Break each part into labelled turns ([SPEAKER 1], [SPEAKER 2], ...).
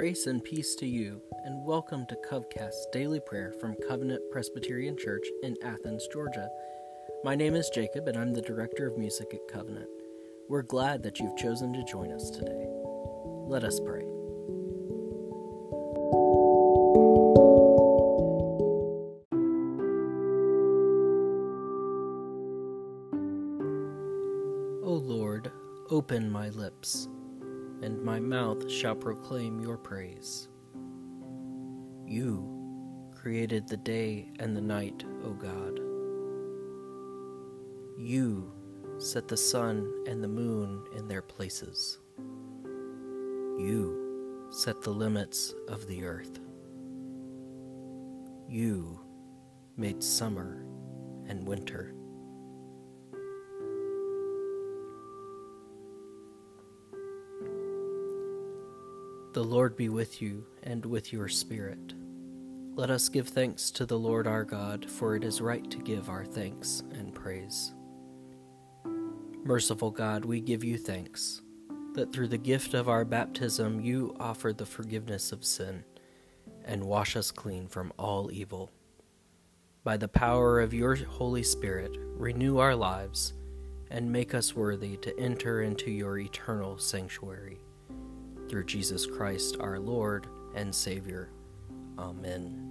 [SPEAKER 1] Grace and peace to you, and welcome to Covcast's daily prayer from Covenant Presbyterian Church in Athens, Georgia. My name is Jacob, and I'm the director of music at Covenant. We're glad that you've chosen to join us today. Let us pray. O Lord, open my lips and my mouth shall proclaim your praise. You created the day and the night, O God. You set the sun and the moon in their places. You set the limits of the earth. You made summer and winter. The Lord be with you and with your spirit. Let us give thanks to the Lord our God, for it is right to give our thanks and praise. Merciful God, we give you thanks that through the gift of our baptism you offer the forgiveness of sin and wash us clean from all evil. By the power of your Holy Spirit, renew our lives and make us worthy to enter into your eternal sanctuary through Jesus Christ our Lord and Savior. Amen.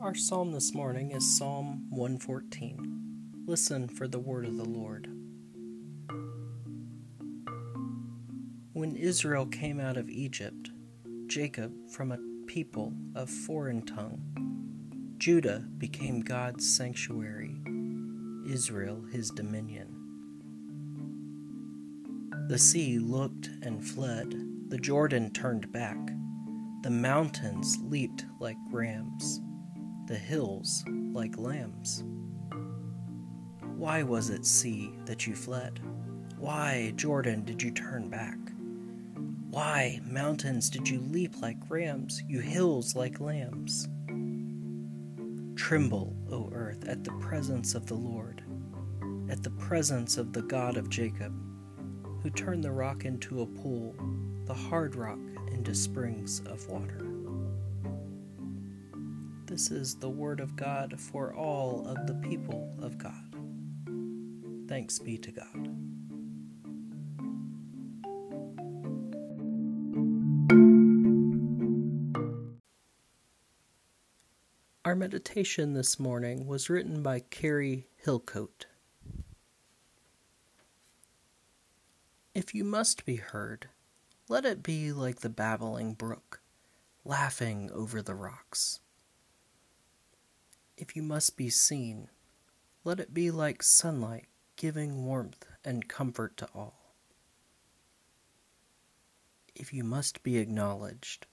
[SPEAKER 1] Our psalm this morning is Psalm 114. Listen for the word of the Lord. When Israel came out of Egypt, Jacob from a people of foreign tongue. Judah became God's sanctuary, Israel his dominion. The sea looked and fled, the Jordan turned back, the mountains leaped like rams, the hills like lambs. Why was it, sea, that you fled? Why, Jordan, did you turn back? Why, mountains, did you leap like rams, you hills like lambs? Tremble, O earth, at the presence of the Lord, at the presence of the God of Jacob, who turned the rock into a pool, the hard rock into springs of water. This is the word of God for all of the people of God. Thanks be to God. Our meditation this morning was written by Carrie Hillcoat. If you must be heard, let it be like the babbling brook, laughing over the rocks. If you must be seen, let it be like sunlight, giving warmth and comfort to all. If you must be acknowledged,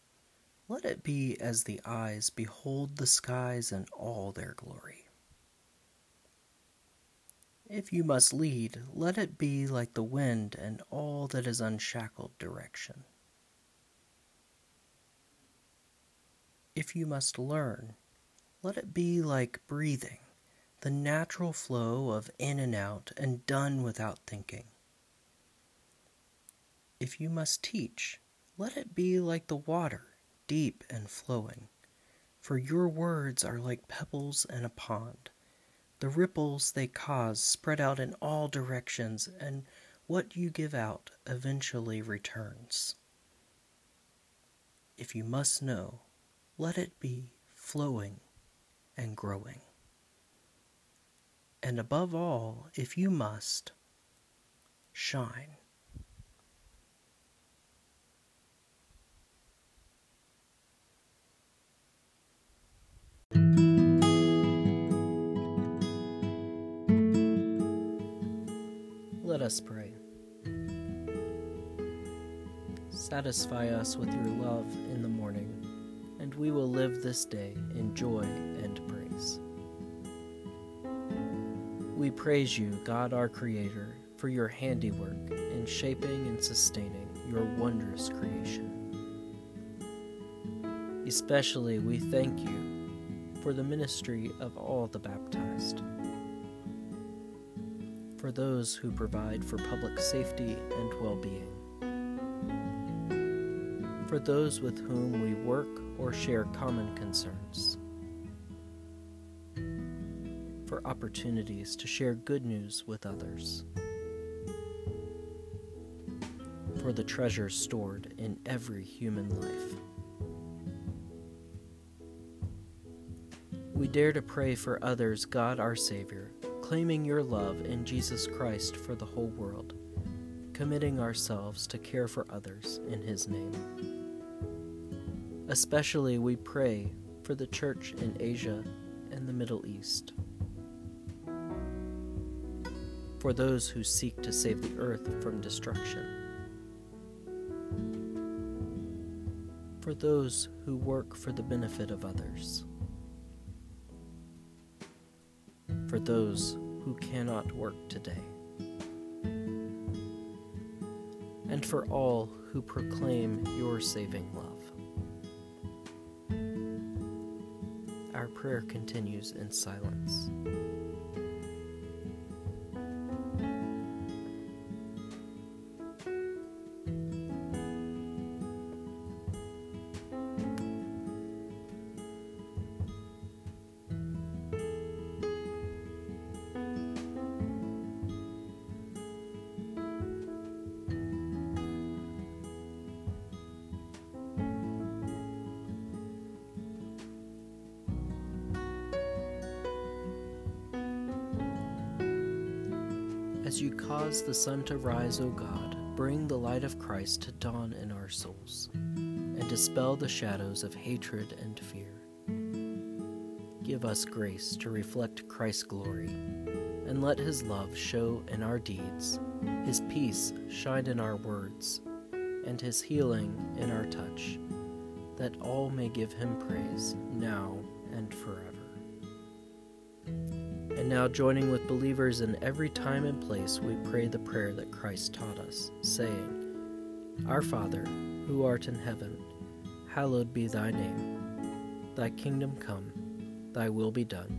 [SPEAKER 1] let it be as the eyes behold the skies in all their glory. If you must lead, let it be like the wind and all that is unshackled direction. If you must learn, let it be like breathing, the natural flow of in and out and done without thinking. If you must teach, let it be like the water deep and flowing. For your words are like pebbles in a pond. The ripples they cause spread out in all directions, and what you give out eventually returns. If you must know, let it be flowing and growing. And above all, if you must, shine. Let us pray. Satisfy us with your love in the morning, and we will live this day in joy and praise. We praise you, God our Creator, for your handiwork in shaping and sustaining your wondrous creation. Especially we thank you for the ministry of all the baptized, for those who provide for public safety and well being, for those with whom we work or share common concerns, for opportunities to share good news with others, for the treasures stored in every human life. We dare to pray for others, God our Savior, claiming your love in Jesus Christ for the whole world, committing ourselves to care for others in His name. Especially we pray for the Church in Asia and the Middle East, for those who seek to save the earth from destruction, for those who work for the benefit of others. For those who cannot work today, and for all who proclaim your saving love. Our prayer continues in silence. As you cause the sun to rise, O God, bring the light of Christ to dawn in our souls, and dispel the shadows of hatred and fear. Give us grace to reflect Christ's glory, and let his love show in our deeds, his peace shine in our words, and his healing in our touch, that all may give him praise now and forever. Now, joining with believers in every time and place, we pray the prayer that Christ taught us, saying, Our Father, who art in heaven, hallowed be thy name. Thy kingdom come, thy will be done,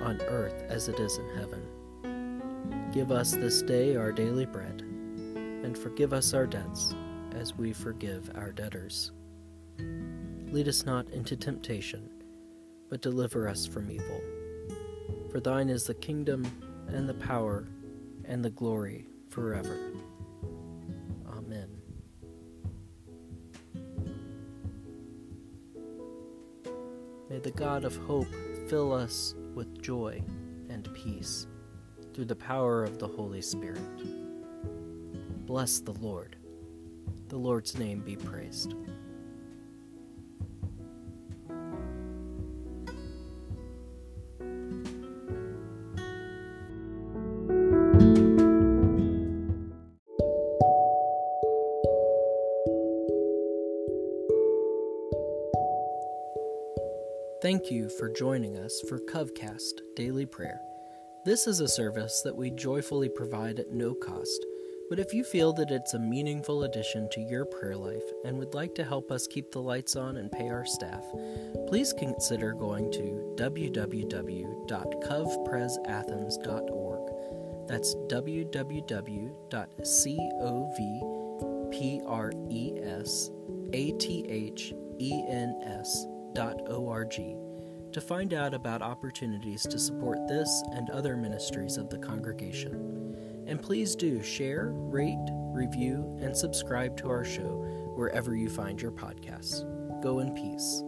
[SPEAKER 1] on earth as it is in heaven. Give us this day our daily bread, and forgive us our debts, as we forgive our debtors. Lead us not into temptation, but deliver us from evil. For thine is the kingdom, and the power, and the glory forever. Amen. May the God of hope fill us with joy and peace through the power of the Holy Spirit. Bless the Lord. The Lord's name be praised. Thank you for joining us for Covcast Daily Prayer. This is a service that we joyfully provide at no cost, but if you feel that it's a meaningful addition to your prayer life and would like to help us keep the lights on and pay our staff, please consider going to www.covpresathens.org. That's www.covpresathens.org to find out about opportunities to support this and other ministries of the congregation. And please do share, rate, review, and subscribe to our show wherever you find your podcasts. Go in peace.